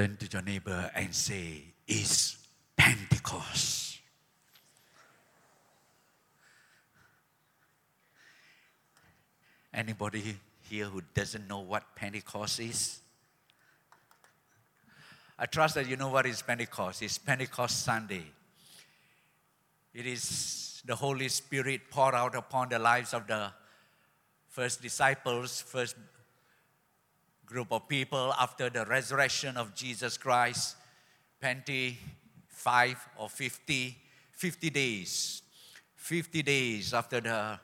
Turn to your neighbor and say, It's Pentecost. Anybody here who doesn't know what Pentecost is? I trust that you know what is Pentecost. It's Pentecost Sunday. It is the Holy Spirit poured out upon the lives of the first disciples, first group of people after the resurrection of Jesus Christ, 25 or 50, 50 days. 50 days after the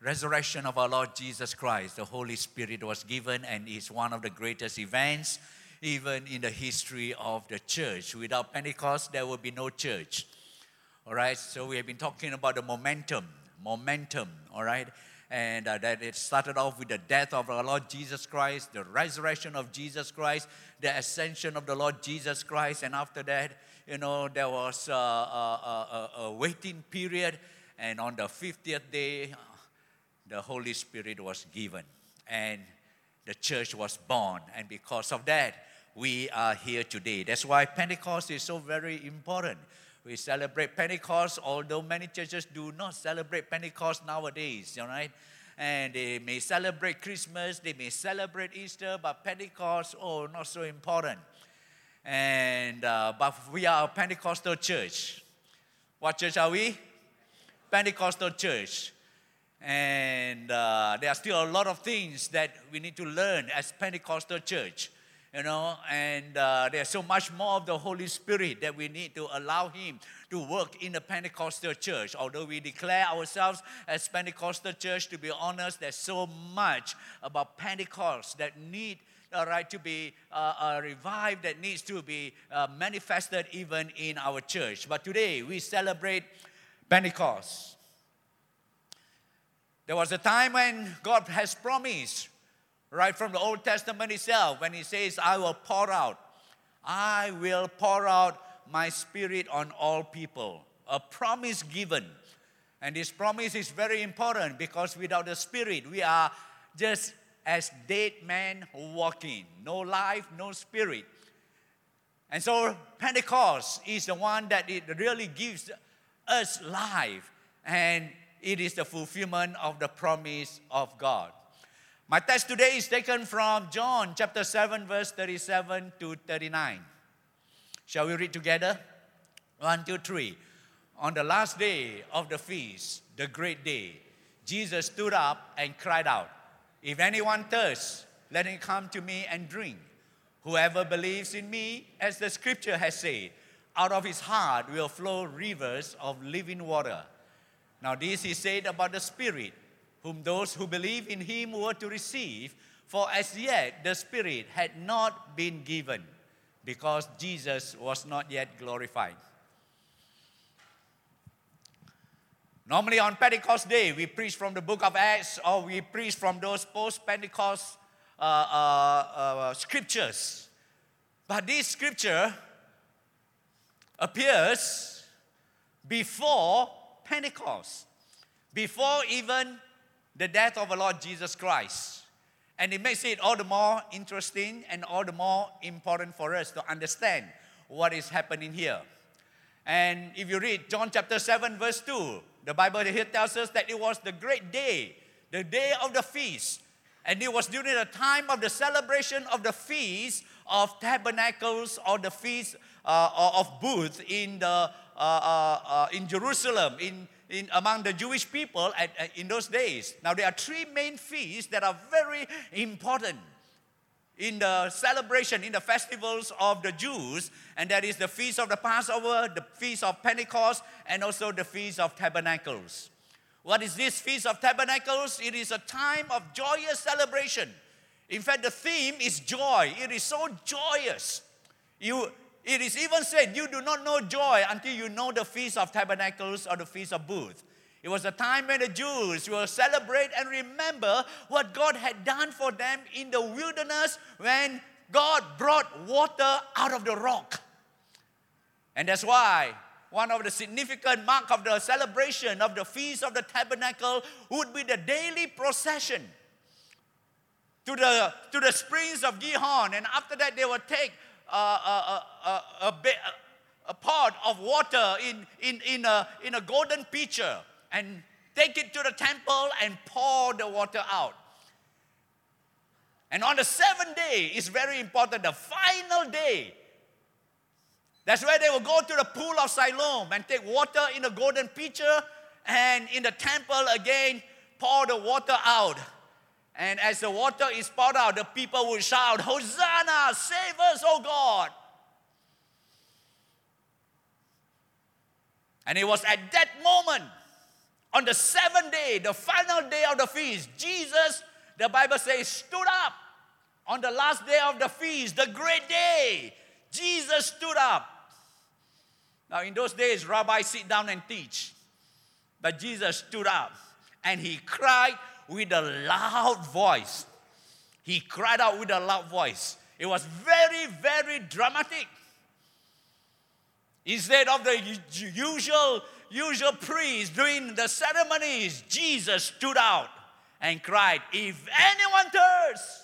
resurrection of our Lord Jesus Christ, the Holy Spirit was given and is one of the greatest events even in the history of the church. Without Pentecost, there would be no church. All right, so we have been talking about the momentum, momentum, all right, and uh, that it started off with the death of our Lord Jesus Christ, the resurrection of Jesus Christ, the ascension of the Lord Jesus Christ, and after that, you know, there was a, a, a, a waiting period, and on the 50th day, the Holy Spirit was given, and the church was born, and because of that, we are here today. That's why Pentecost is so very important. We celebrate Pentecost, although many churches do not celebrate Pentecost nowadays, all right? And they may celebrate Christmas, they may celebrate Easter, but Pentecost, oh, not so important. And uh, but we are a Pentecostal church. What church are we? Pentecostal church. And uh, there are still a lot of things that we need to learn as Pentecostal church you know, and uh, there's so much more of the Holy Spirit that we need to allow Him to work in the Pentecostal church. Although we declare ourselves as Pentecostal church, to be honest, there's so much about Pentecost that need right to be uh, uh, revived, that needs to be uh, manifested even in our church. But today we celebrate Pentecost. There was a time when God has promised right from the Old Testament itself when he says, I will pour out, I will pour out my spirit on all people. A promise given. And this promise is very important because without the spirit, we are just as dead men walking. No life, no spirit. And so Pentecost is the one that it really gives us life. And it is the fulfillment of the promise of God. My text today is taken from John chapter 7, verse 37 to 39. Shall we read together? One, two, three. On the last day of the feast, the great day, Jesus stood up and cried out, If anyone thirsts, let him come to me and drink. Whoever believes in me, as the scripture has said, out of his heart will flow rivers of living water. Now, this he said about the Spirit whom those who believe in him were to receive, for as yet the Spirit had not been given, because Jesus was not yet glorified. Normally on Pentecost Day, we preach from the book of Acts or we preach from those post Pentecost uh, uh, uh, scriptures. But this scripture appears before Pentecost, before even the death of our Lord Jesus Christ. And it makes it all the more interesting and all the more important for us to understand what is happening here. And if you read John chapter 7, verse 2, the Bible here tells us that it was the great day, the day of the feast. And it was during the time of the celebration of the feast of tabernacles or the feast uh, of booths in, the, uh, uh, uh in Jerusalem, in, in, among the Jewish people at, uh, in those days. Now, there are three main feasts that are very important in the celebration, in the festivals of the Jews, and that is the Feast of the Passover, the Feast of Pentecost, and also the Feast of Tabernacles. What is this Feast of Tabernacles? It is a time of joyous celebration. In fact, the theme is joy. It is so joyous. You, it is even said, You do not know joy until you know the Feast of Tabernacles or the Feast of Booths. It was a time when the Jews will celebrate and remember what God had done for them in the wilderness when God brought water out of the rock. And that's why one of the significant mark of the celebration of the Feast of the Tabernacle would be the daily procession to the, to the springs of Gihon. And after that, they would take a, a, a, a, a pot of water in, in, in, a, in a golden pitcher and take it to the temple and pour the water out. And on the seventh day is very important, the final day. That's where they will go to the pool of Siloam and take water in a golden pitcher and in the temple again pour the water out. And as the water is poured out, the people will shout, Hosanna, save us, O God. And it was at that moment, on the seventh day, the final day of the feast, Jesus, the Bible says, stood up on the last day of the feast, the great day. Jesus stood up. Now, in those days, rabbis sit down and teach. But Jesus stood up and he cried with a loud voice. He cried out with a loud voice. It was very, very dramatic. Instead of the usual, usual priest doing the ceremonies, Jesus stood out and cried, If anyone thirsts,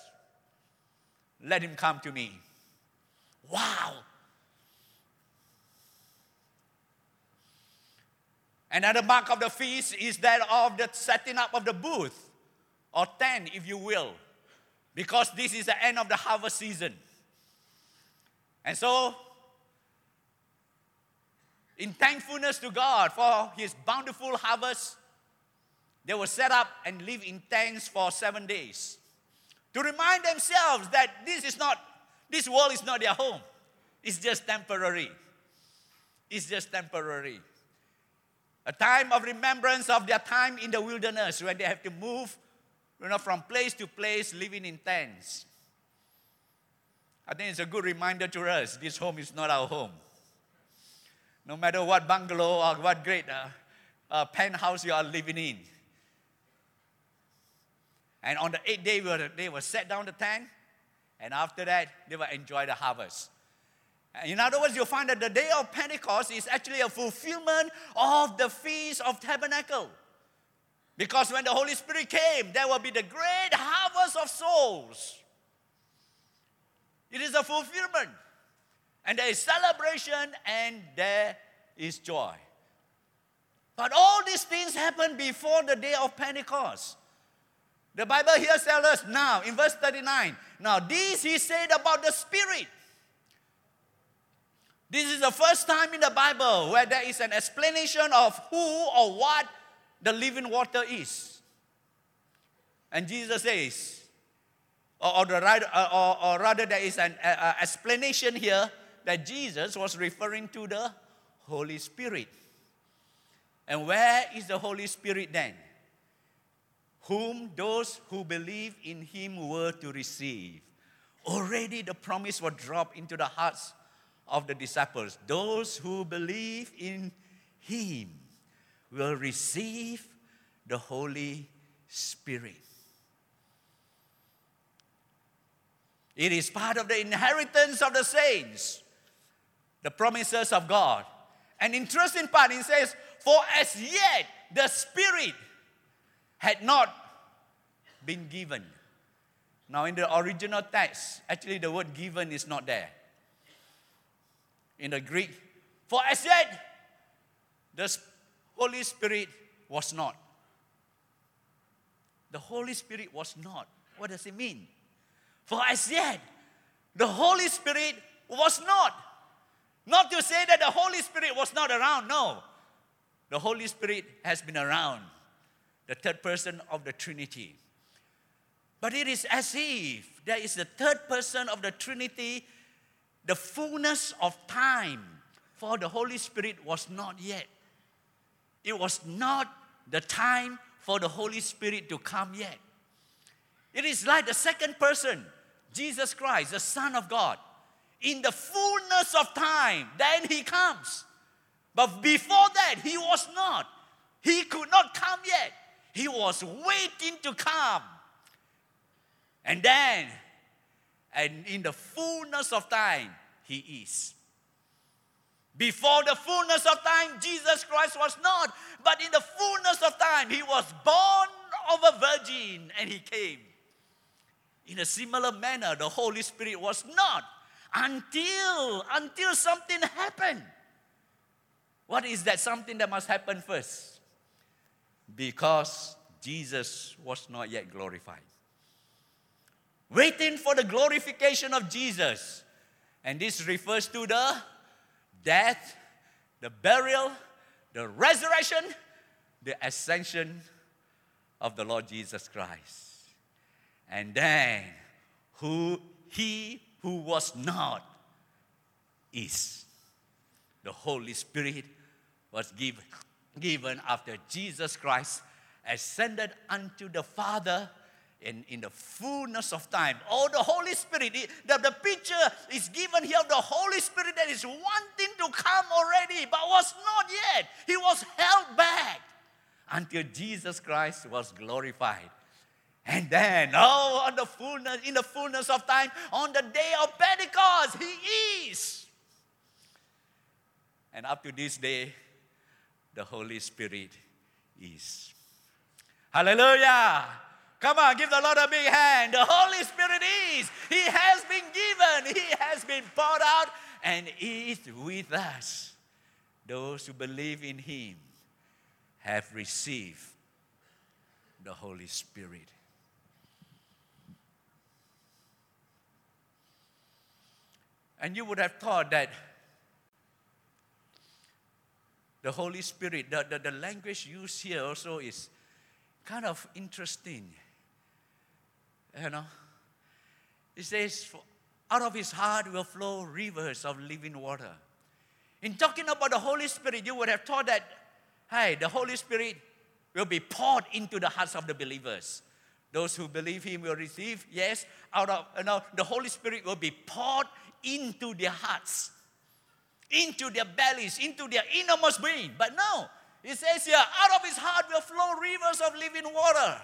let him come to me. Wow. Another mark of the feast is that of the setting up of the booth or tent, if you will, because this is the end of the harvest season. And so, in thankfulness to God for his bountiful harvest, they will set up and live in tents for seven days to remind themselves that this is not, this world is not their home. It's just temporary. It's just temporary. A time of remembrance of their time in the wilderness when they have to move you know, from place to place, living in tents. I think it's a good reminder to us this home is not our home. No matter what bungalow or what great uh, uh, penthouse you are living in. And on the eighth day, they will set down the tent, and after that, they will enjoy the harvest. In other words, you'll find that the day of Pentecost is actually a fulfillment of the Feast of Tabernacle. Because when the Holy Spirit came, there will be the great harvest of souls. It is a fulfillment. And there is celebration and there is joy. But all these things happen before the day of Pentecost. The Bible here tells us now, in verse 39, now this he said about the Spirit. This is the first time in the Bible where there is an explanation of who or what the living water is. And Jesus says, or, or, the, or, or rather, there is an uh, explanation here that Jesus was referring to the Holy Spirit. And where is the Holy Spirit then? Whom those who believe in him were to receive. Already the promise was dropped into the hearts of the disciples. Those who believe in him will receive the Holy Spirit. It is part of the inheritance of the saints, the promises of God. An interesting part, it says, For as yet the Spirit had not been given. Now, in the original text, actually the word given is not there. In the Greek, for as yet the Holy Spirit was not. The Holy Spirit was not. What does it mean? For as yet, the Holy Spirit was not. Not to say that the Holy Spirit was not around, no. The Holy Spirit has been around, the third person of the Trinity. But it is as if there is the third person of the Trinity, the fullness of time for the Holy Spirit was not yet. It was not the time for the Holy Spirit to come yet. It is like the second person, Jesus Christ, the Son of God. In the fullness of time, then He comes. But before that, He was not. He could not come yet. He was waiting to come. And then, and in the fullness of time, He is. Before the fullness of time, Jesus Christ was not. But in the fullness of time, he was born of a virgin and he came. In a similar manner, the Holy Spirit was not until until something happened. What is that something that must happen first? Because Jesus was not yet glorified. Waiting for the glorification of Jesus. And this refers to the death, the burial, the resurrection, the ascension of the Lord Jesus Christ. And then who he who was not is. The Holy Spirit was given, given after Jesus Christ ascended unto the Father in, in the fullness of time. Oh, the Holy Spirit, the, the picture is given here of the Holy Spirit that is wanting to come already, but was not yet. He was held back until Jesus Christ was glorified. And then, oh, on the fullness, in the fullness of time, on the day of Pentecost, He is. And up to this day, the Holy Spirit is. Hallelujah! Come on, give the Lord a big hand. The Holy Spirit is. He has been given, He has been poured out, and He is with us. Those who believe in Him have received the Holy Spirit. And you would have thought that the Holy Spirit, the, the, the language used here also is kind of interesting. You know, it says, out of his heart will flow rivers of living water. In talking about the Holy Spirit, you would have thought that, hey, the Holy Spirit will be poured into the hearts of the believers. Those who believe him will receive, yes, out of, you know, the Holy Spirit will be poured into their hearts, into their bellies, into their innermost being. But no, it says here, out of his heart will flow rivers of living water.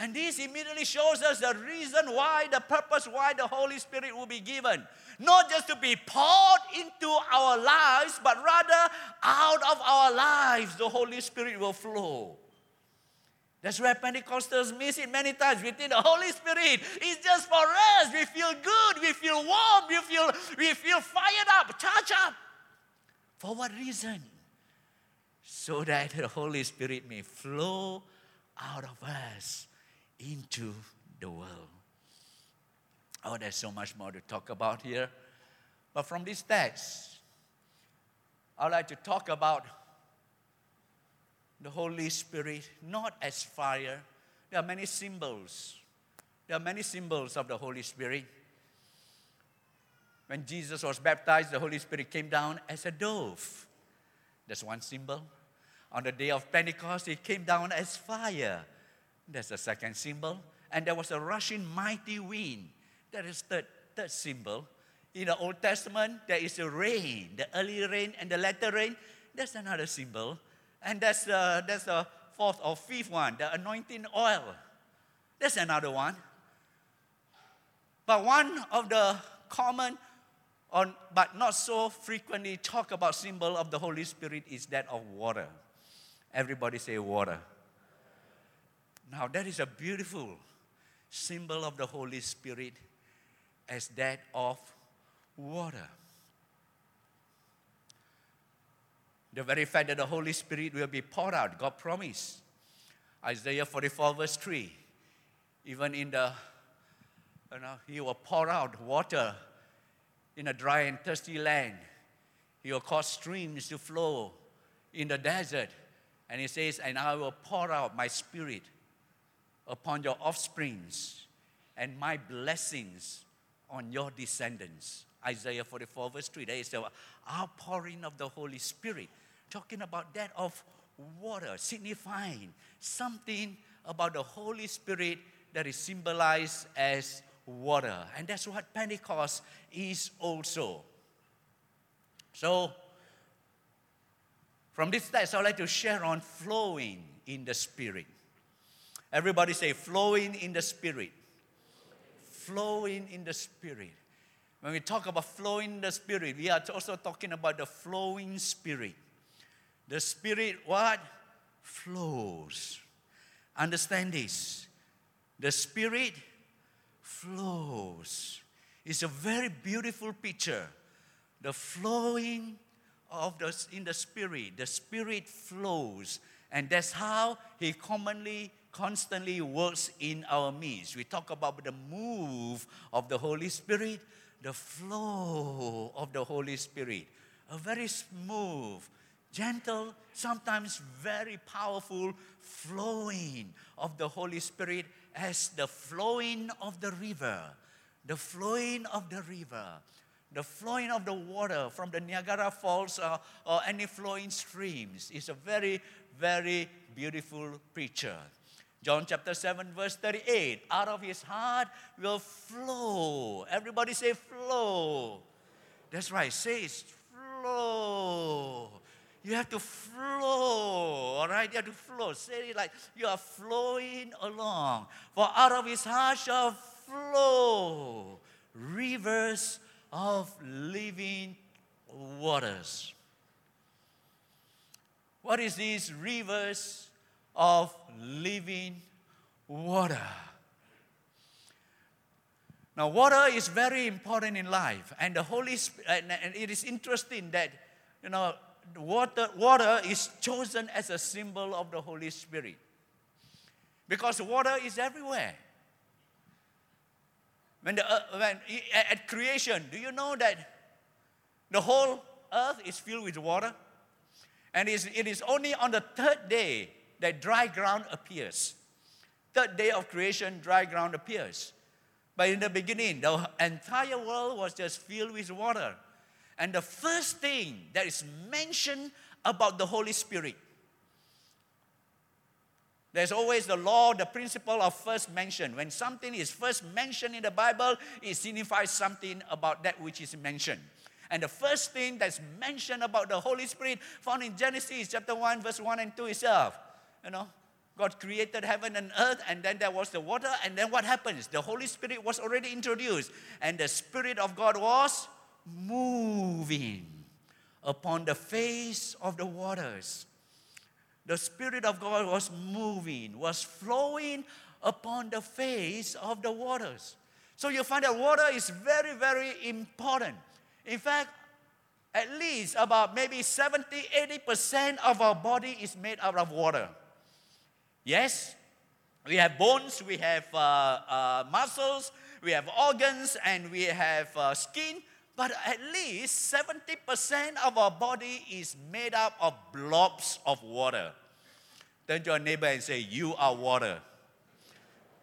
And this immediately shows us the reason why, the purpose why the Holy Spirit will be given. Not just to be poured into our lives, but rather out of our lives, the Holy Spirit will flow. That's where Pentecostals miss it many times. We think the Holy Spirit is just for us. We feel good, we feel warm, we feel, we feel fired up, charged up. For what reason? So that the Holy Spirit may flow out of us into the world. Oh, there's so much more to talk about here. But from this text, I'd like to talk about the Holy Spirit not as fire. There are many symbols. There are many symbols of the Holy Spirit. When Jesus was baptized, the Holy Spirit came down as a dove. That's one symbol. On the day of Pentecost, it came down as fire. That's the second symbol. And there was a rushing mighty wind. That is the third symbol. In the Old Testament, there is a rain, the early rain and the latter rain. That's another symbol. And that's uh, the, that's fourth or fifth one, the anointing oil. That's another one. But one of the common, on, but not so frequently talked about symbol of the Holy Spirit is that of water. Everybody say water. Now that is a beautiful symbol of the Holy Spirit as that of water. The very fact that the Holy Spirit will be poured out, God promised. Isaiah 44, verse 3. Even in the, you know, He will pour out water in a dry and thirsty land. He will cause streams to flow in the desert. And He says, And I will pour out my spirit upon your offsprings and my blessings on your descendants. Isaiah 44, verse 3. There is the outpouring of the Holy Spirit, talking about that of water, signifying something about the Holy Spirit that is symbolized as water. And that's what Pentecost is also. So, from this text, I'd like to share on flowing in the Spirit. Everybody say, flowing in the Spirit. Flowing in the Spirit. When we talk about flowing in the Spirit, we are also talking about the flowing Spirit. The Spirit, what? Flows. Understand this. The Spirit flows. It's a very beautiful picture. The flowing of the in the spirit, the spirit flows, and that's how he commonly constantly works in our midst. We talk about the move of the Holy Spirit, the flow of the Holy Spirit. A very smooth, gentle, sometimes very powerful flowing of the Holy Spirit as the flowing of the river, the flowing of the river, the flowing of the water from the Niagara Falls or, or any flowing streams is a very, very beautiful picture. John chapter 7, verse 38 out of his heart will flow. Everybody say, flow. That's right, say it, flow. You have to flow, all right? You have to flow. Say it like you are flowing along. For out of his heart shall flow rivers of living waters. What is these rivers of living water? Now, water is very important in life, and the Holy Spirit, and it is interesting that you know water, water is chosen as a symbol of the Holy Spirit. Because water is everywhere. When, the, uh, when at creation, do you know that the whole earth is filled with water? And it is only on the third day that dry ground appears. Third day of creation, dry ground appears. But in the beginning, the entire world was just filled with water. And the first thing that is mentioned about the Holy Spirit, there's always the law, the principle of first mention. When something is first mentioned in the Bible, it signifies something about that which is mentioned. And the first thing that's mentioned about the Holy Spirit found in Genesis chapter 1, verse 1 and 2 itself. You know, God created heaven and earth, and then there was the water, and then what happens? The Holy Spirit was already introduced, and the Spirit of God was moving upon the face of the waters. The Spirit of God was moving, was flowing upon the face of the waters. So you find that water is very, very important. In fact, at least about maybe 70, 80% of our body is made out of water. Yes, we have bones, we have uh, uh, muscles, we have organs, and we have uh, skin, but at least 70% of our body is made up of blobs of water. Turn to your neighbor and say, You are water.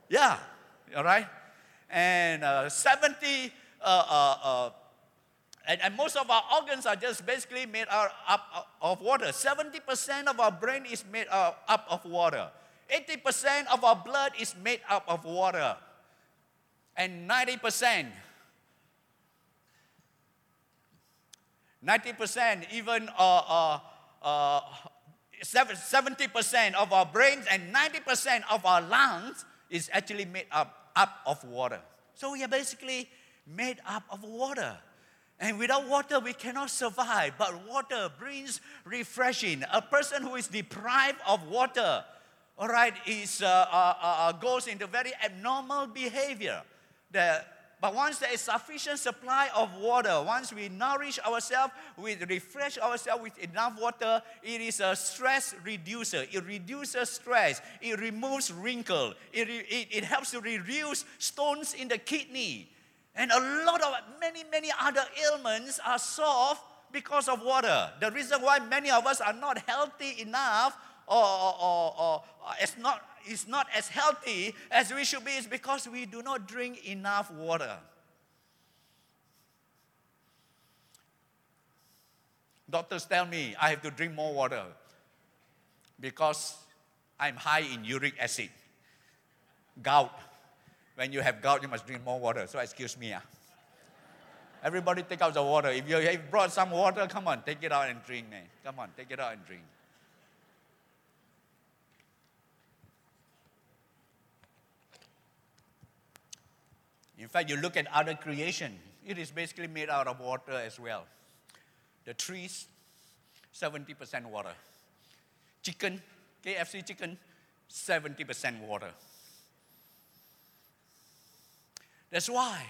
Yeah, all right? And uh, 70, uh, uh, and, and, most of our organs are just basically made up of water. 70% of our brain is made up of water. 80% of our blood is made up of water. And 90% 90%, even uh, uh, uh, 70% of our brains and 90% of our lungs is actually made up, up of water. So we are basically made up of water. And without water, we cannot survive. But water brings refreshing. A person who is deprived of water, all right, is, uh, uh, uh, goes into very abnormal behavior. The but once there is sufficient supply of water, once we nourish ourselves, we refresh ourselves with enough water, it is a stress reducer. It reduces stress. It removes wrinkle. It, it, it helps to reduce stones in the kidney. And a lot of many, many other ailments are solved because of water. The reason why many of us are not healthy enough or, or, or, it's not is not as healthy as we should be is because we do not drink enough water. Doctors tell me I have to drink more water because I'm high in uric acid. Gout. When you have gout, you must drink more water. So excuse me. Ah. Everybody take out the water. If you have brought some water, come on, take it out and drink. Man. Come on, take it out and drink. In fact, you look at other creation, it is basically made out of water as well. The trees, 70% water. Chicken, KFC chicken, 70% water. That's why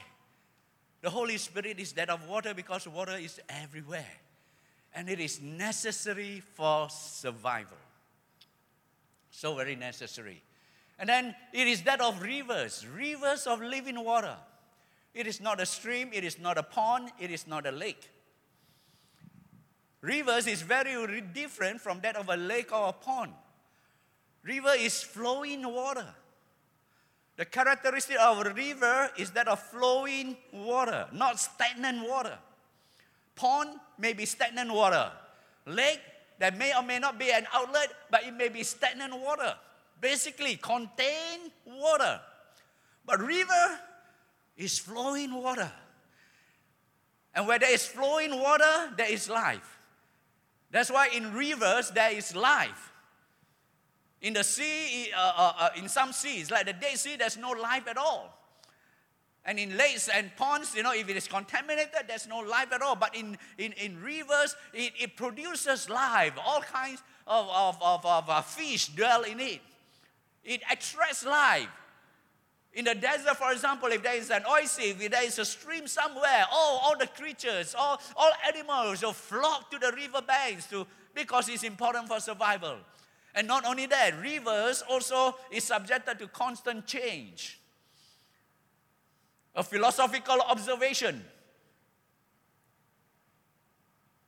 The Holy Spirit is that of water because water is everywhere. And it is necessary for survival. So very necessary. And then it is that of rivers, rivers of living water. It is not a stream, it is not a pond, it is not a lake. Rivers is very different from that of a lake or a pond. River is flowing water. The characteristic of a river is that of flowing water, not stagnant water. Pond may be stagnant water. Lake, that may or may not be an outlet, but it may be stagnant water. Basically, contain water. But river is flowing water. And where there is flowing water, there is life. That's why in rivers, there is life. In the sea, uh, uh, uh, in some seas, like the Dead Sea, there's no life at all. And in lakes and ponds, you know, if it is contaminated, there's no life at all. But in, in, in rivers, it, it produces life. All kinds of, of, of, of uh, fish dwell in it. It attracts life. In the desert, for example, if there is an oasis, if there is a stream somewhere, all, all the creatures, all, all animals will flock to the river banks to, because it's important for survival. And not only that, rivers also is subjected to constant change. A philosophical observation.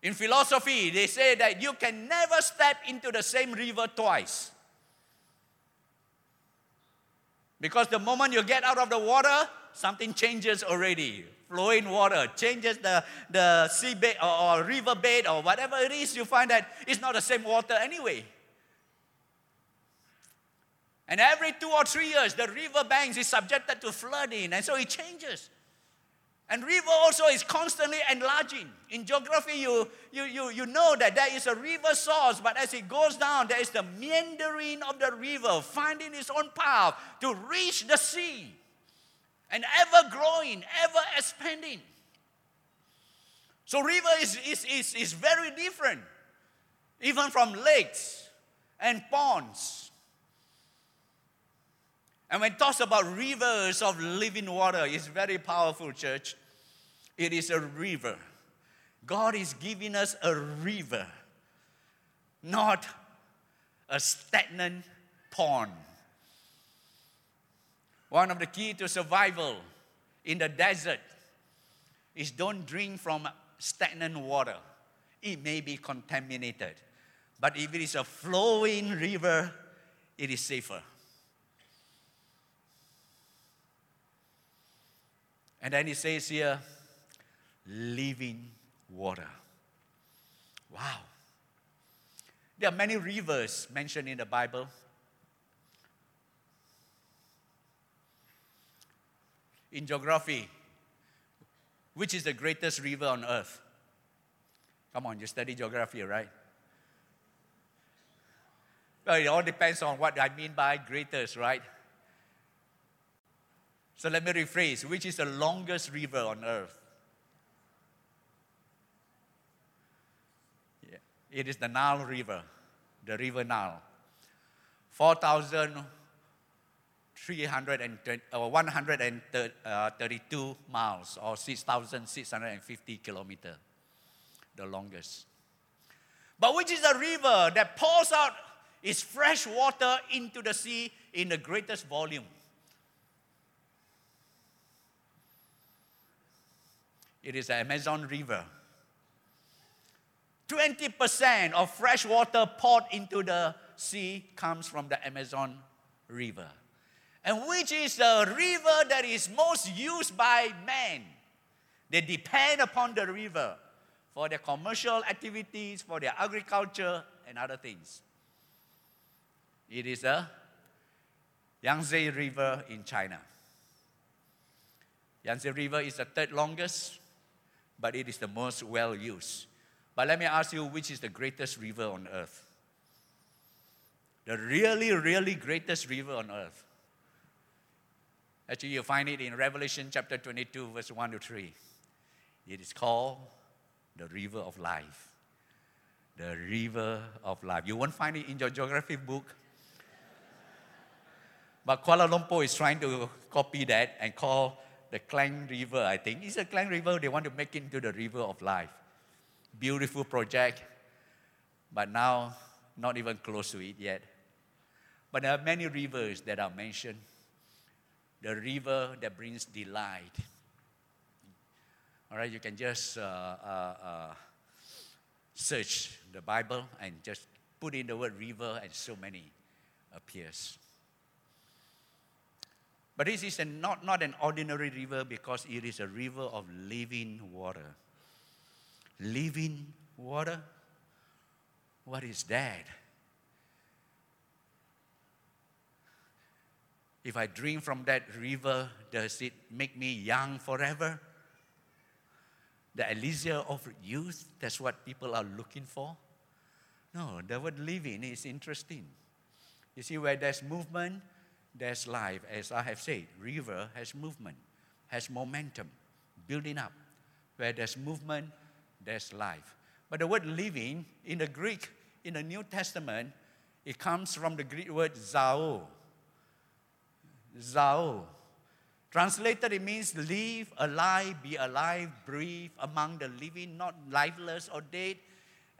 In philosophy, they say that you can never step into the same river twice. Because the moment you get out of the water, something changes already. Flowing water changes the, the seabed or, or river bed or whatever it is, you find that it's not the same water anyway. And every two or three years, the river banks is subjected to flooding, and so it changes. And river also is constantly enlarging. In geography, you, you, you, you know that there is a river source, but as it goes down, there is the meandering of the river, finding its own path to reach the sea. And ever growing, ever expanding. So river is, is, is, is very different, even from lakes and ponds and when it talks about rivers of living water, it's very powerful, church. It is a river. God is giving us a river, not a stagnant pond. One of the key to survival in the desert is don't drink from stagnant water. It may be contaminated. But if it is a flowing river, it is safer. And then he says here, living water. Wow. There are many rivers mentioned in the Bible. In geography, which is the greatest river on earth? Come on, you study geography, right? Well, it all depends on what I mean by greatest, right? So let me rephrase which is the longest river on earth? Yeah. It is the Nile River, the River Nile. 4,300 or uh, 132 uh, miles or 6,650 kilometers, the longest. But which is the river that pours out its fresh water into the sea in the greatest volume? It is the Amazon River. 20% of fresh water poured into the sea comes from the Amazon River. And which is the river that is most used by men. They depend upon the river for their commercial activities, for their agriculture, and other things. It is the Yangtze River in China. Yangtze River is the third longest but it is the most well used. But let me ask you, which is the greatest river on earth? The really, really greatest river on earth. Actually, you find it in Revelation chapter 22, verse 1 to 3. It is called the river of life. The river of life. You won't find it in your geography book. But Kuala Lumpur is trying to copy that and call the Klang River, I think. It's a Klang River, they want to make it into the river of life. Beautiful project, but now not even close to it yet. But there are many rivers that are mentioned. The river that brings delight. All right, you can just uh, uh, uh, search the Bible and just put in the word river, and so many appears. But this is a, not, not an ordinary river because it is a river of living water. Living water? What is that? If I drink from that river, does it make me young forever? The Elixir of youth, that's what people are looking for. No, the word living is interesting. You see, where there's movement, there's life. As I have said, river has movement, has momentum, building up. Where there's movement, there's life. But the word living in the Greek, in the New Testament, it comes from the Greek word zao. Zao. Translated, it means live, alive, be alive, breathe among the living, not lifeless or dead.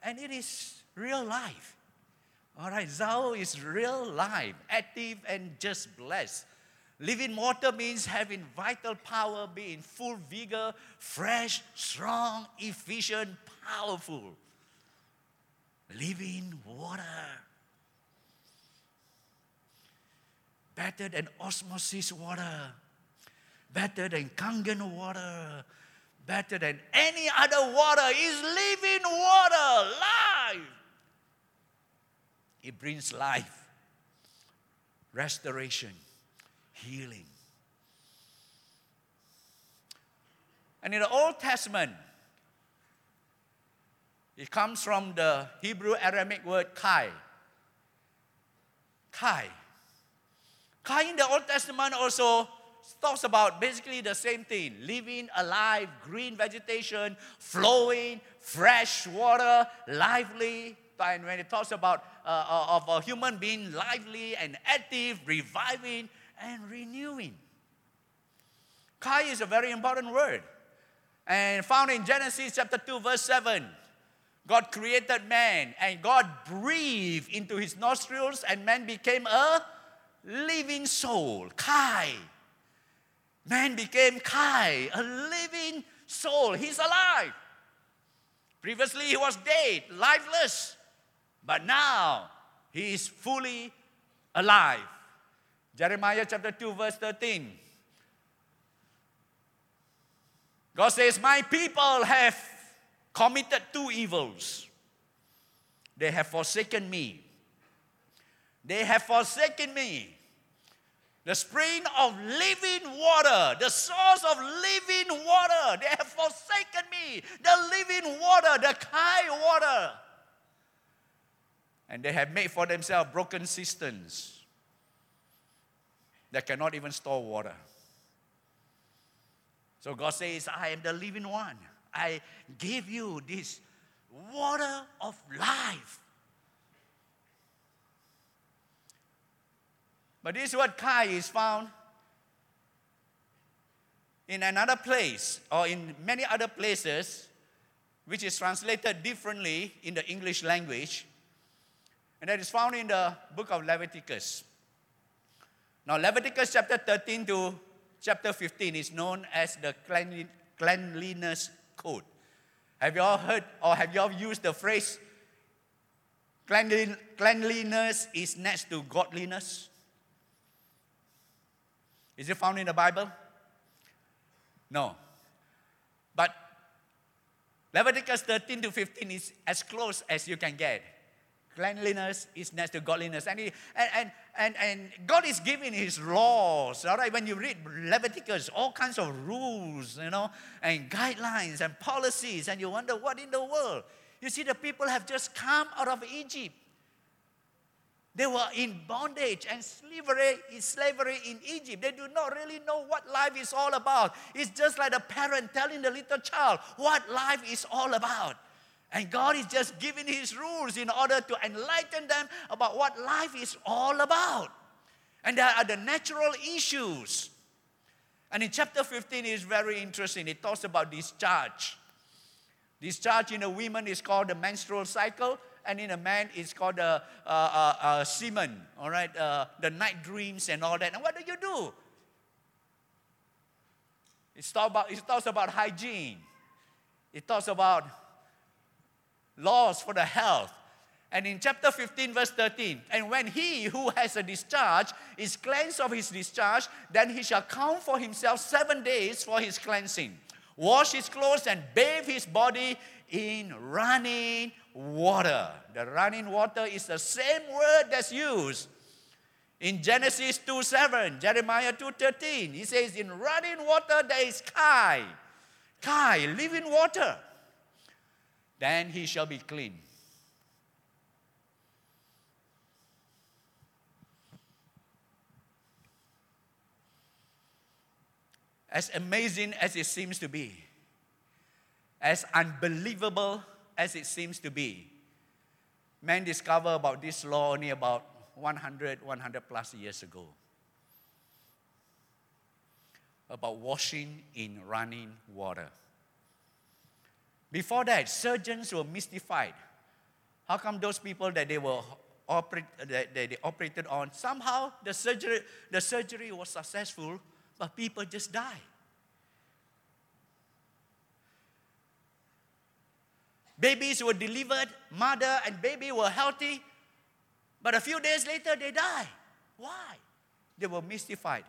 And it is real life. All right, Zao is real life, active and just blessed. Living water means having vital power, being full vigor, fresh, strong, efficient, powerful. Living water. Better than osmosis water, better than Kangen water, better than any other water is living water, life. It brings life, restoration, healing. And in the Old Testament, it comes from the Hebrew Aramaic word kai. Kai. Kai in the Old Testament also talks about basically the same thing living, alive, green vegetation, flowing, fresh water, lively, and when it talks about uh, uh, of a human being lively and active, reviving and renewing. Kai is a very important word. And found in Genesis chapter 2, verse 7. God created man and God breathed into his nostrils, and man became a living soul. Kai. Man became Kai, a living soul. He's alive. Previously, he was dead, lifeless. But now he is fully alive. Jeremiah chapter 2, verse 13. God says, My people have committed two evils. They have forsaken me. They have forsaken me. The spring of living water, the source of living water. They have forsaken me. The living water, the Kai water. And they have made for themselves broken cisterns that cannot even store water. So God says, I am the living one. I give you this water of life. But this word Kai is found in another place or in many other places, which is translated differently in the English language. And that is found in the book of Leviticus. Now, Leviticus chapter 13 to chapter 15 is known as the cleanliness code. Have you all heard or have you all used the phrase cleanliness is next to godliness? Is it found in the Bible? No. But Leviticus 13 to 15 is as close as you can get. Cleanliness is next to godliness. And, he, and, and, and, and God is giving his laws. All right, when you read Leviticus, all kinds of rules, you know, and guidelines and policies, and you wonder what in the world. You see, the people have just come out of Egypt. They were in bondage and slavery, slavery in Egypt. They do not really know what life is all about. It's just like a parent telling the little child what life is all about. And God is just giving His rules in order to enlighten them about what life is all about. And there are the natural issues. And in chapter 15 is very interesting. It talks about discharge. Discharge in a woman is called the menstrual cycle, and in a man it's called the uh, uh, uh, semen, all right? Uh, the night dreams and all that. And what do you do? It talks about, it talks about hygiene. It talks about laws for the health. And in chapter 15, verse 13, and when he who has a discharge is cleansed of his discharge, then he shall count for himself seven days for his cleansing, wash his clothes, and bathe his body in running water. The running water is the same word that's used in Genesis 2 7, Jeremiah 2 13. He says, In running water there is Kai, Kai, living water. Then he shall be clean. as amazing as it seems to be, as unbelievable as it seems to be, man discovered about this law only about 100, 100 plus years ago. About washing in running water. Before that, surgeons were mystified. How come those people that they were operate, that they operated on, somehow the surgery, the surgery was successful, but people just die. Babies were delivered, mother and baby were healthy, but a few days later they die. Why? They were mystified.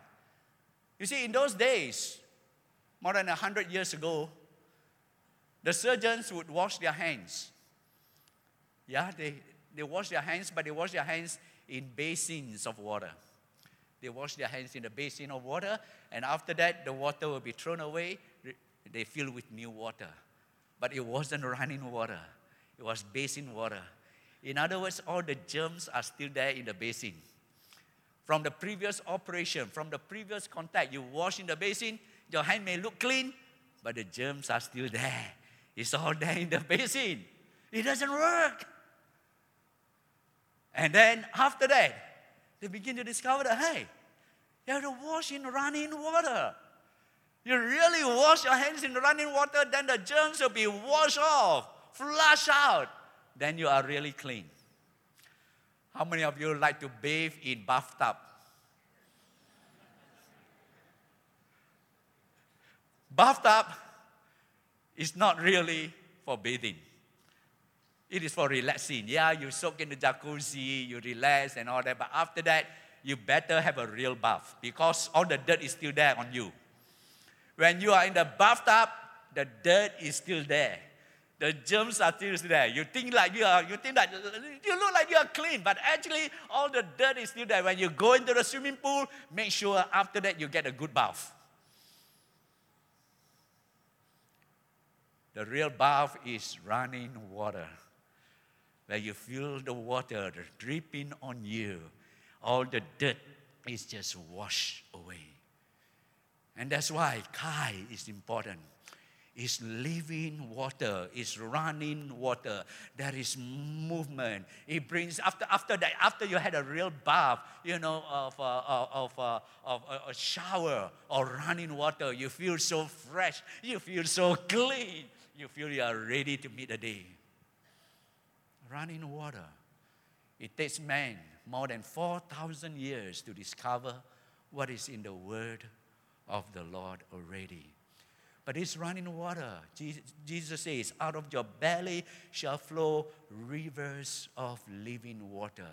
You see, in those days, more than a hundred years ago, the surgeons would wash their hands. Yeah, they, they wash their hands, but they wash their hands in basins of water. They wash their hands in the basin of water, and after that, the water will be thrown away. They fill with new water. But it wasn't running water, it was basin water. In other words, all the germs are still there in the basin. From the previous operation, from the previous contact, you wash in the basin, your hand may look clean, but the germs are still there. It's all there in the basin. It doesn't work. And then after that, they begin to discover that, hey, you have to wash in running water. You really wash your hands in running water, then the germs will be washed off, flush out. Then you are really clean. How many of you like to bathe in bathtub? bathtub is not really for bathing. It is for relaxing. Yeah, you soak in the jacuzzi, you relax and all that, but after that, you better have a real bath because all the dirt is still there on you. When you are in the bathtub, the dirt is still there. The germs are still there. You think like you are, you think that you look like you are clean, but actually all the dirt is still there. When you go into the swimming pool, make sure after that you get a good bath. The real bath is running water, where you feel the water dripping on you. All the dirt is just washed away. And that's why Kai is important. It's living water, it's running water. There is movement. It brings after after that after you had a real bath, you know, of uh, of uh, of a shower or running water, you feel so fresh. You feel so clean. You feel you are ready to meet the day. Running water. It takes man more than 4,000 years to discover what is in the Word of the Lord already. But it's running water. Jesus says, out of your belly shall flow rivers of living water.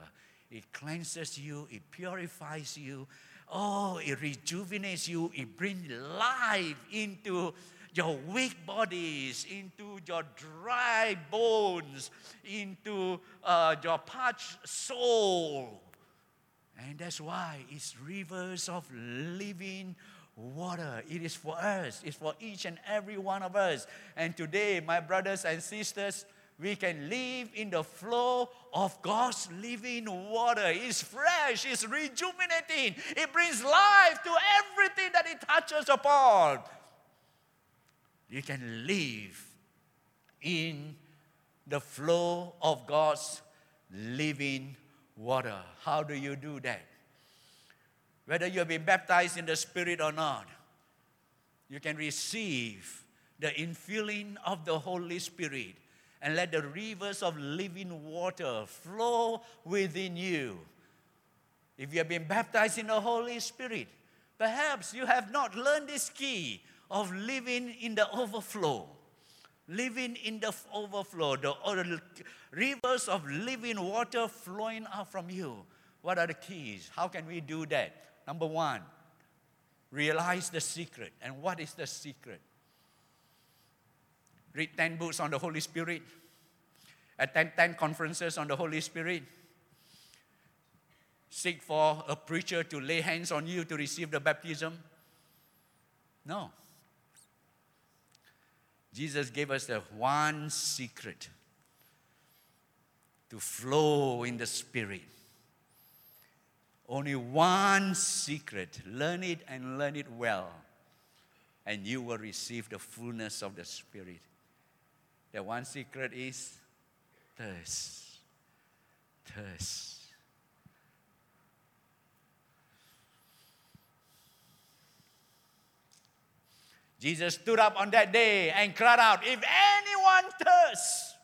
It cleanses you, it purifies you. Oh, it rejuvenates you, it brings life into your weak bodies, into your dry bones, into uh, your parched soul. And that's why it's rivers of living water. It is for us, it's for each and every one of us. And today, my brothers and sisters, we can live in the flow of God's living water. It's fresh, it's rejuvenating, it brings life to everything that it touches upon. You can live in the flow of God's living water. How do you do that? whether you have been baptized in the Spirit or not, you can receive the infilling of the Holy Spirit and let the rivers of living water flow within you. If you have been baptized in the Holy Spirit, perhaps you have not learned this key of living in the overflow. Living in the overflow, the oh, rivers of living water flowing out from you. What are the keys? How can we do that? Number one, realize the secret. And what is the secret? Read 10 books on the Holy Spirit, attend 10 conferences on the Holy Spirit, seek for a preacher to lay hands on you to receive the baptism. No. Jesus gave us the one secret to flow in the Spirit. Only one secret. Learn it and learn it well, and you will receive the fullness of the Spirit. The one secret is thirst. Thirst. Jesus stood up on that day and cried out, If anyone thirsts,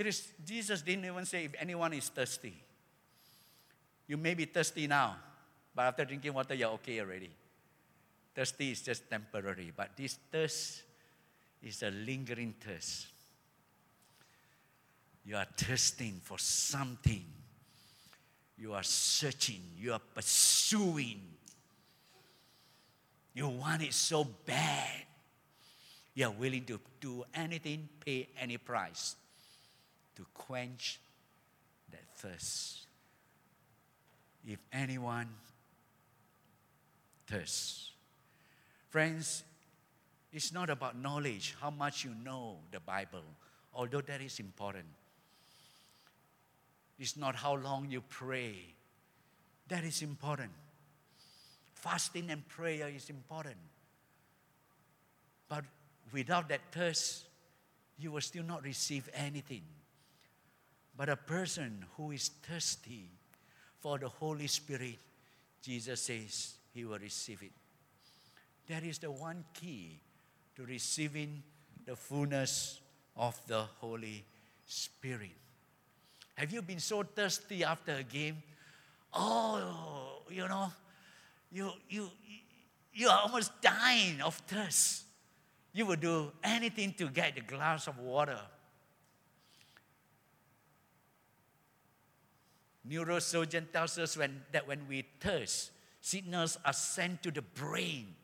It is, Jesus didn't even say if anyone is thirsty. You may be thirsty now, but after drinking water, you're okay already. Thirsty is just temporary, but this thirst is a lingering thirst. You are thirsting for something. You are searching. You are pursuing. You want it so bad. You are willing to do anything, pay any price to quench that thirst. If anyone thirsts, friends, it's not about knowledge, how much you know the Bible, although that is important. It's not how long you pray, that is important. Fasting and prayer is important. But without that thirst, you will still not receive anything. But a person who is thirsty for the Holy Spirit, Jesus says he will receive it. That is the one key to receiving the fullness of the Holy Spirit. Have you been so thirsty after a game? Oh, you know, you, you, you are almost dying of thirst. You would do anything to get a glass of water. Neurosurgeon tells us when, that when we thirst, signals are sent to the brain.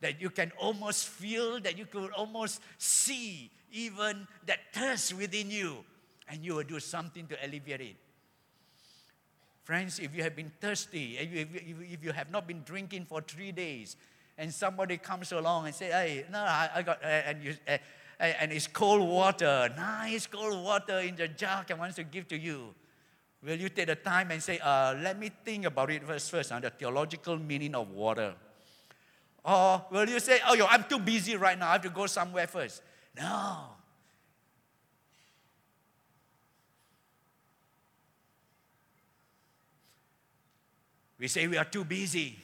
That you can almost feel, that you could almost see even that thirst within you, and you will do something to alleviate it. Friends, if you have been thirsty, if you, have not been drinking for three days, and somebody comes along and say, "Hey, no, I, got," and you, and it's cold water, nice cold water in the jug and wants to give to you. Will you take the time and say, uh, let me think about it first, first, uh, the theological meaning of water? Or will you say, oh, yo, I'm too busy right now, I have to go somewhere first? No. We say we are too busy.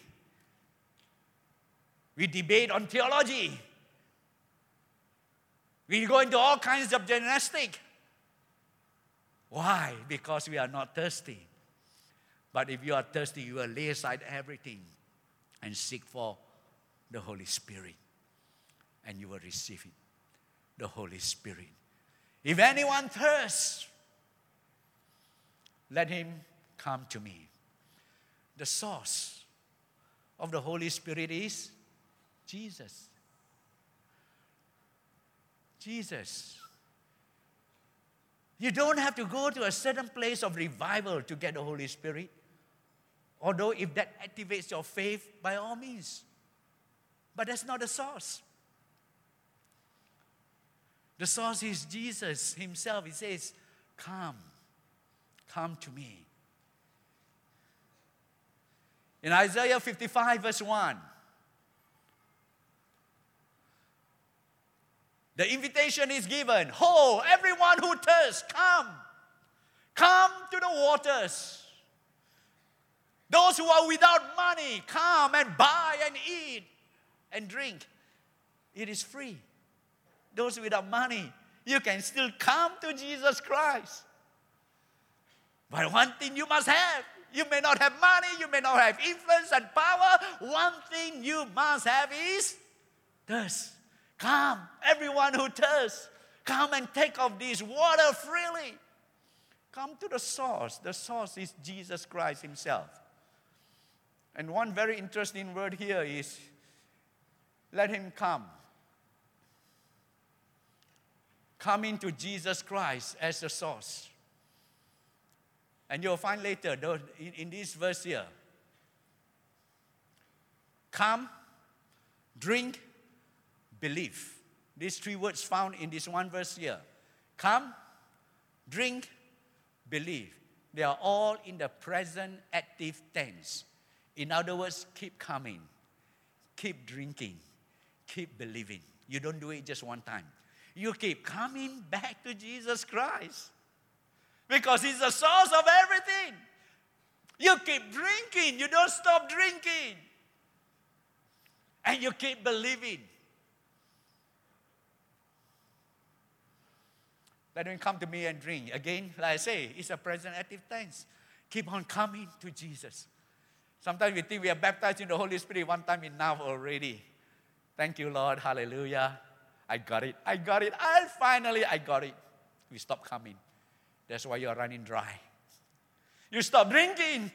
We debate on theology. We go into all kinds of gymnastic. Why? Because we are not thirsty. But if you are thirsty, you will lay aside everything and seek for the Holy Spirit. And you will receive it, the Holy Spirit. If anyone thirsts, let him come to me. The source of the Holy Spirit is Jesus. Jesus. You don't have to go to a certain place of revival to get the Holy Spirit. Although, if that activates your faith, by all means. But that's not the source. The source is Jesus Himself. He says, Come, come to me. In Isaiah 55, verse 1, The invitation is given. Ho, everyone who thirsts, come. Come to the waters. Those who are without money, come and buy and eat and drink. It is free. Those without money, you can still come to Jesus Christ. But one thing you must have you may not have money, you may not have influence and power. One thing you must have is thirst. Come, everyone who thirsts, come and take of this water freely. Come to the source. The source is Jesus Christ Himself. And one very interesting word here is let Him come. Come into Jesus Christ as the source. And you'll find later in, in this verse here come, drink, believe. These three words found in this one verse here. Come, drink, believe. They are all in the present active tense. In other words, keep coming, keep drinking, keep believing. You don't do it just one time. You keep coming back to Jesus Christ because He's the source of everything. You keep drinking, you don't stop drinking, and you keep believing. Let him come to me and drink. Again, like I say, it's a present active tense. Keep on coming to Jesus. Sometimes we think we are baptized in the Holy Spirit one time enough already. Thank you, Lord. Hallelujah. I got it. I got it. I finally I got it. We stop coming. That's why you're running dry. You stop drinking.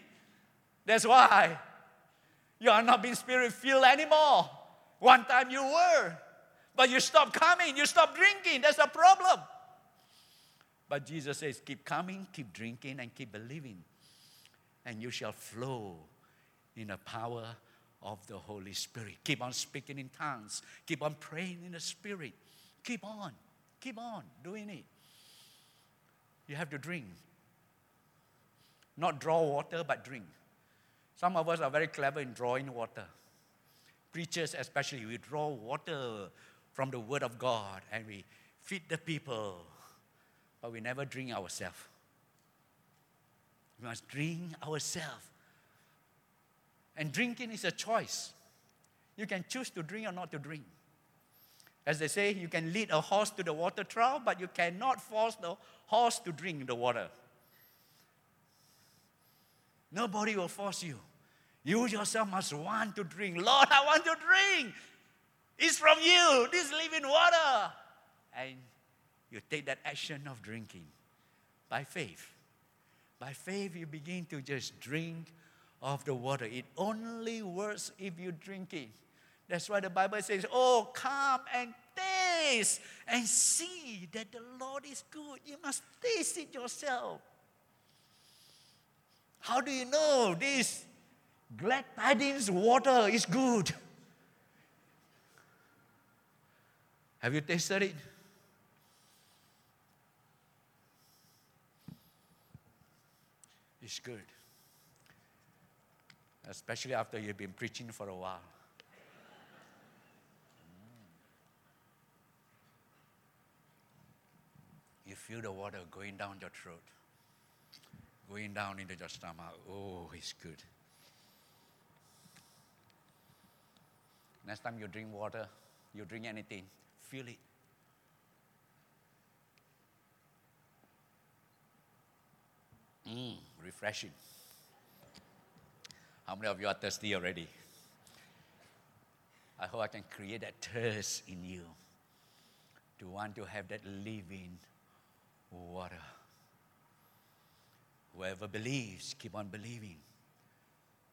That's why you are not being spirit filled anymore. One time you were, but you stop coming, you stop drinking. That's a problem. But Jesus says, keep coming, keep drinking, and keep believing, and you shall flow in the power of the Holy Spirit. Keep on speaking in tongues, keep on praying in the Spirit. Keep on, keep on doing it you have to drink. Not draw water, but drink. Some of us are very clever in drawing water. Preachers, especially, we draw water from the Word of God and we feed the people, but we never drink ourselves. We must drink ourselves. And drinking is a choice. You can choose to drink or not to drink. As they say, you can lead a horse to the water trough, but you cannot force the horse to drink the water. Nobody will force you. You yourself must want to drink. Lord, I want to drink. It's from you, this living water. And you take that action of drinking by faith. By faith, you begin to just drink of the water. It only works if you drink it. That's why the Bible says, Oh, come and taste and see that the Lord is good. You must taste it yourself. How do you know this glad tidings water is good? Have you tasted it? It's good. Especially after you've been preaching for a while. Mm. you feel the water going down your throat, going down into your stomach. Oh, it's good. Next time you drink water, you drink anything, feel it. Mmm, refreshing. How many of you are thirsty already? I hope I can create that thirst in you to want to have that living water. Whoever believes, keep on believing.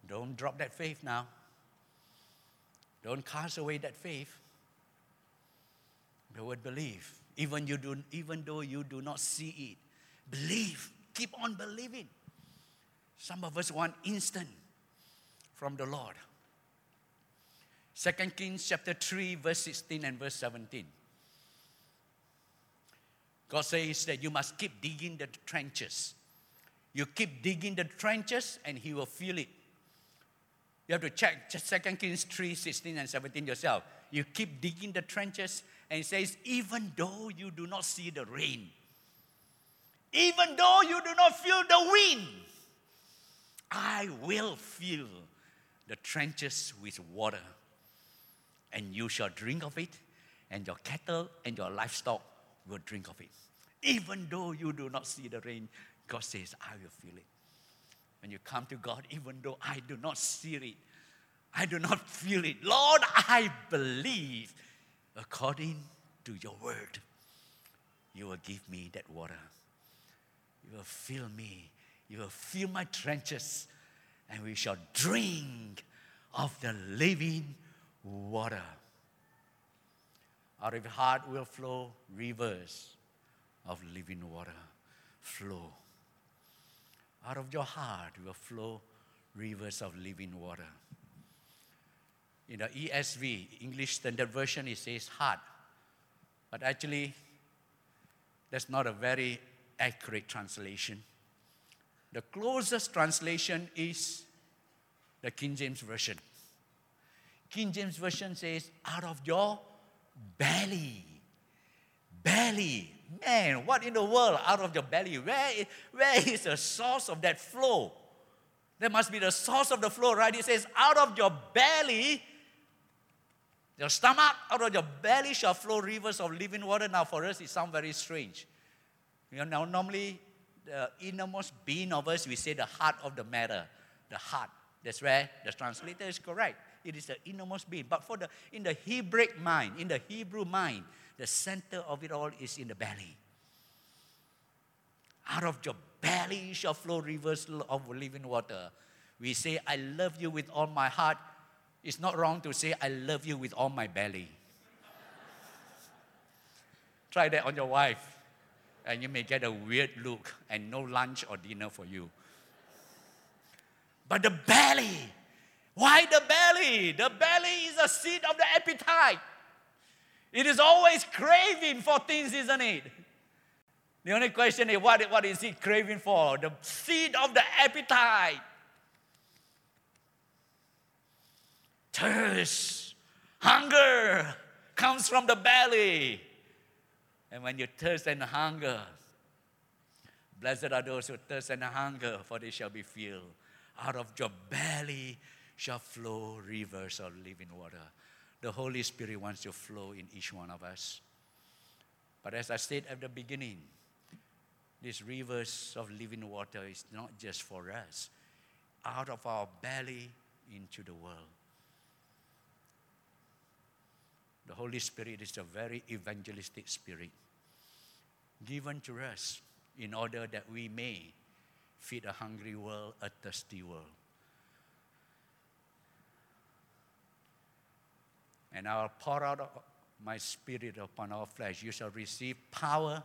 Don't drop that faith now. Don't cast away that faith. The word believe. Even, you do, even though you do not see it, believe. Keep on believing. Some of us want instant from the Lord. 2 Kings chapter 3, verse 16 and verse 17. God says that you must keep digging the trenches. You keep digging the trenches and He will fill it. You have to check 2 Kings 3 16 and 17 yourself. You keep digging the trenches And it says, even though you do not see the rain, even though you do not feel the wind, I will fill the trenches with water, and you shall drink of it, and your cattle and your livestock will drink of it. Even though you do not see the rain, God says, I will feel it. When you come to God, even though I do not see it, I do not feel it, Lord, I believe according to your word, you will give me that water. You will fill me. You will fill my trenches, and we shall drink of the living water. Out of your heart will flow rivers of living water. Flow. Out of your heart will flow rivers of living water. In the ESV, English Standard Version, it says heart. But actually, that's not a very accurate translation. The closest translation is the King James Version. King James Version says, out of your belly. Belly. Man, what in the world out of your belly? Where is, where is the source of that flow? There must be the source of the flow, right? It says, out of your belly, your stomach, out of your belly shall flow rivers of living water. Now, for us, it sounds very strange. You know, normally, the innermost being of us, we say the heart of the matter, the heart. That's where the translator is correct. It is the innermost being. But for the in the Hebrew mind, in the Hebrew mind, the center of it all is in the belly. Out of your belly shall flow rivers of living water. We say, I love you with all my heart. It's not wrong to say, I love you with all my belly. Try that on your wife, and you may get a weird look and no lunch or dinner for you. But the belly, why the belly? The belly is a seat of the appetite. It is always craving for things, isn't it? The only question is what, what is it craving for? The seed of the appetite. Thirst, hunger comes from the belly. And when you thirst and hunger, blessed are those who thirst and hunger, for they shall be filled. Out of your belly shall flow rivers of living water the Holy Spirit wants to flow in each one of us. But as I said at the beginning, these rivers of living water is not just for us, out of our belly into the world. The Holy Spirit is a very evangelistic spirit given to us in order that we may feed a hungry world, a thirsty world. and I will pour out my spirit upon all flesh. You shall receive power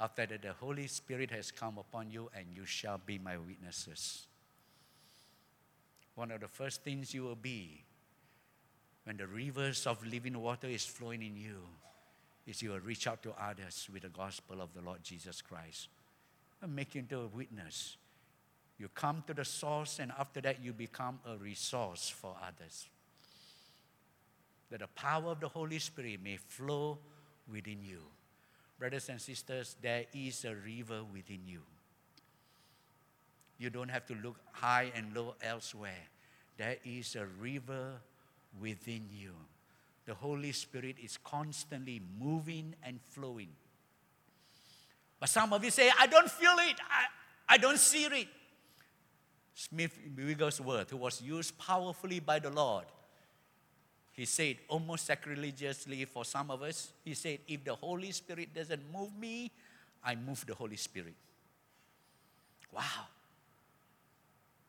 after that the Holy Spirit has come upon you, and you shall be my witnesses. One of the first things you will be when the rivers of living water is flowing in you is you will reach out to others with the gospel of the Lord Jesus Christ and make you into a witness. You come to the source, and after that, you become a resource for others that the power of the Holy Spirit may flow within you. Brothers and sisters, there is a river within you. You don't have to look high and low elsewhere. There is a river within you. The Holy Spirit is constantly moving and flowing. But some of you say, I don't feel it, I, I don't see it. Smith Wigglesworth, who was used powerfully by the Lord, he said, almost sacrilegiously for some of us, he said, if the Holy Spirit doesn't move me, I move the Holy Spirit. Wow.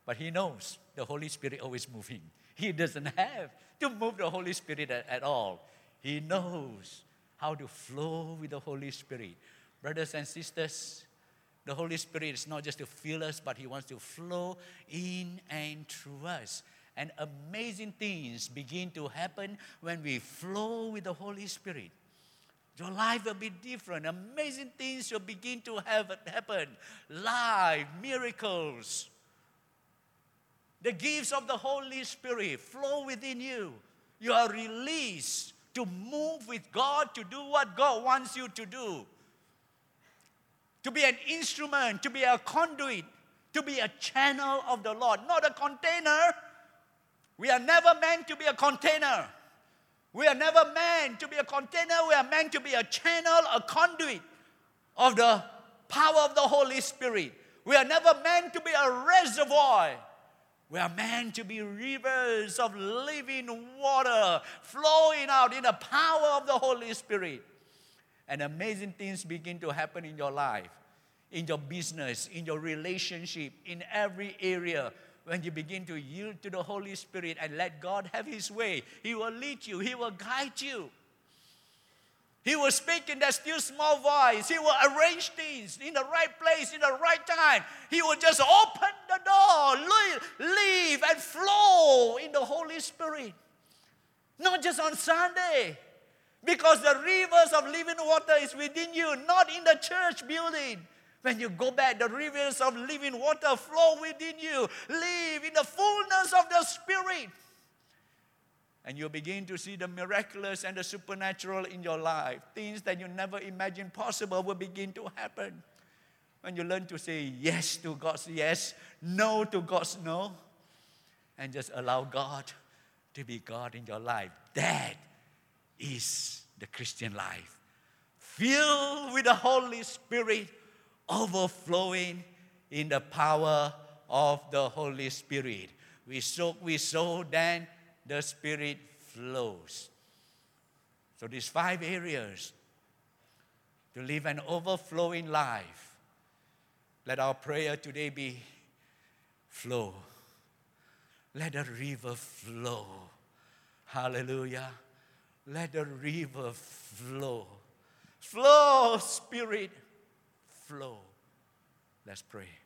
But he knows the Holy Spirit always moving. He doesn't have to move the Holy Spirit at, at all. He knows how to flow with the Holy Spirit. Brothers and sisters, the Holy Spirit is not just to fill us, but He wants to flow in and through us. And amazing things begin to happen when we flow with the Holy Spirit. Your life will be different. Amazing things will begin to have, happen. Life, miracles. The gifts of the Holy Spirit flow within you. You are released to move with God, to do what God wants you to do. To be an instrument, to be a conduit, to be a channel of the Lord, not a container. We are never meant to be a container. We are never meant to be a container. We are meant to be a channel, a conduit of the power of the Holy Spirit. We are never meant to be a reservoir. We are meant to be rivers of living water flowing out in the power of the Holy Spirit. And amazing things begin to happen in your life, in your business, in your relationship, in every area. When you begin to yield to the Holy Spirit and let God have His way, He will lead you, He will guide you. He will speak in that still small voice. He will arrange things in the right place, in the right time. He will just open the door, leave, and flow in the Holy Spirit. Not just on Sunday, because the rivers of living water is within you, not in the church building. When you go back, the rivers of living water flow within you. Live in the fullness of the Spirit and you begin to see the miraculous and the supernatural in your life. Things that you never imagined possible will begin to happen. When you learn to say yes to God's yes, no to God's no, and just allow God to be God in your life. That is the Christian life. Filled with the Holy Spirit, overflowing in the power of the Holy Spirit. We soak, we sow, then the Spirit flows. So, these five areas to live an overflowing life. Let our prayer today be flow. Let the river flow. Hallelujah. Let the river flow. Flow, Spirit, flow. Let's pray.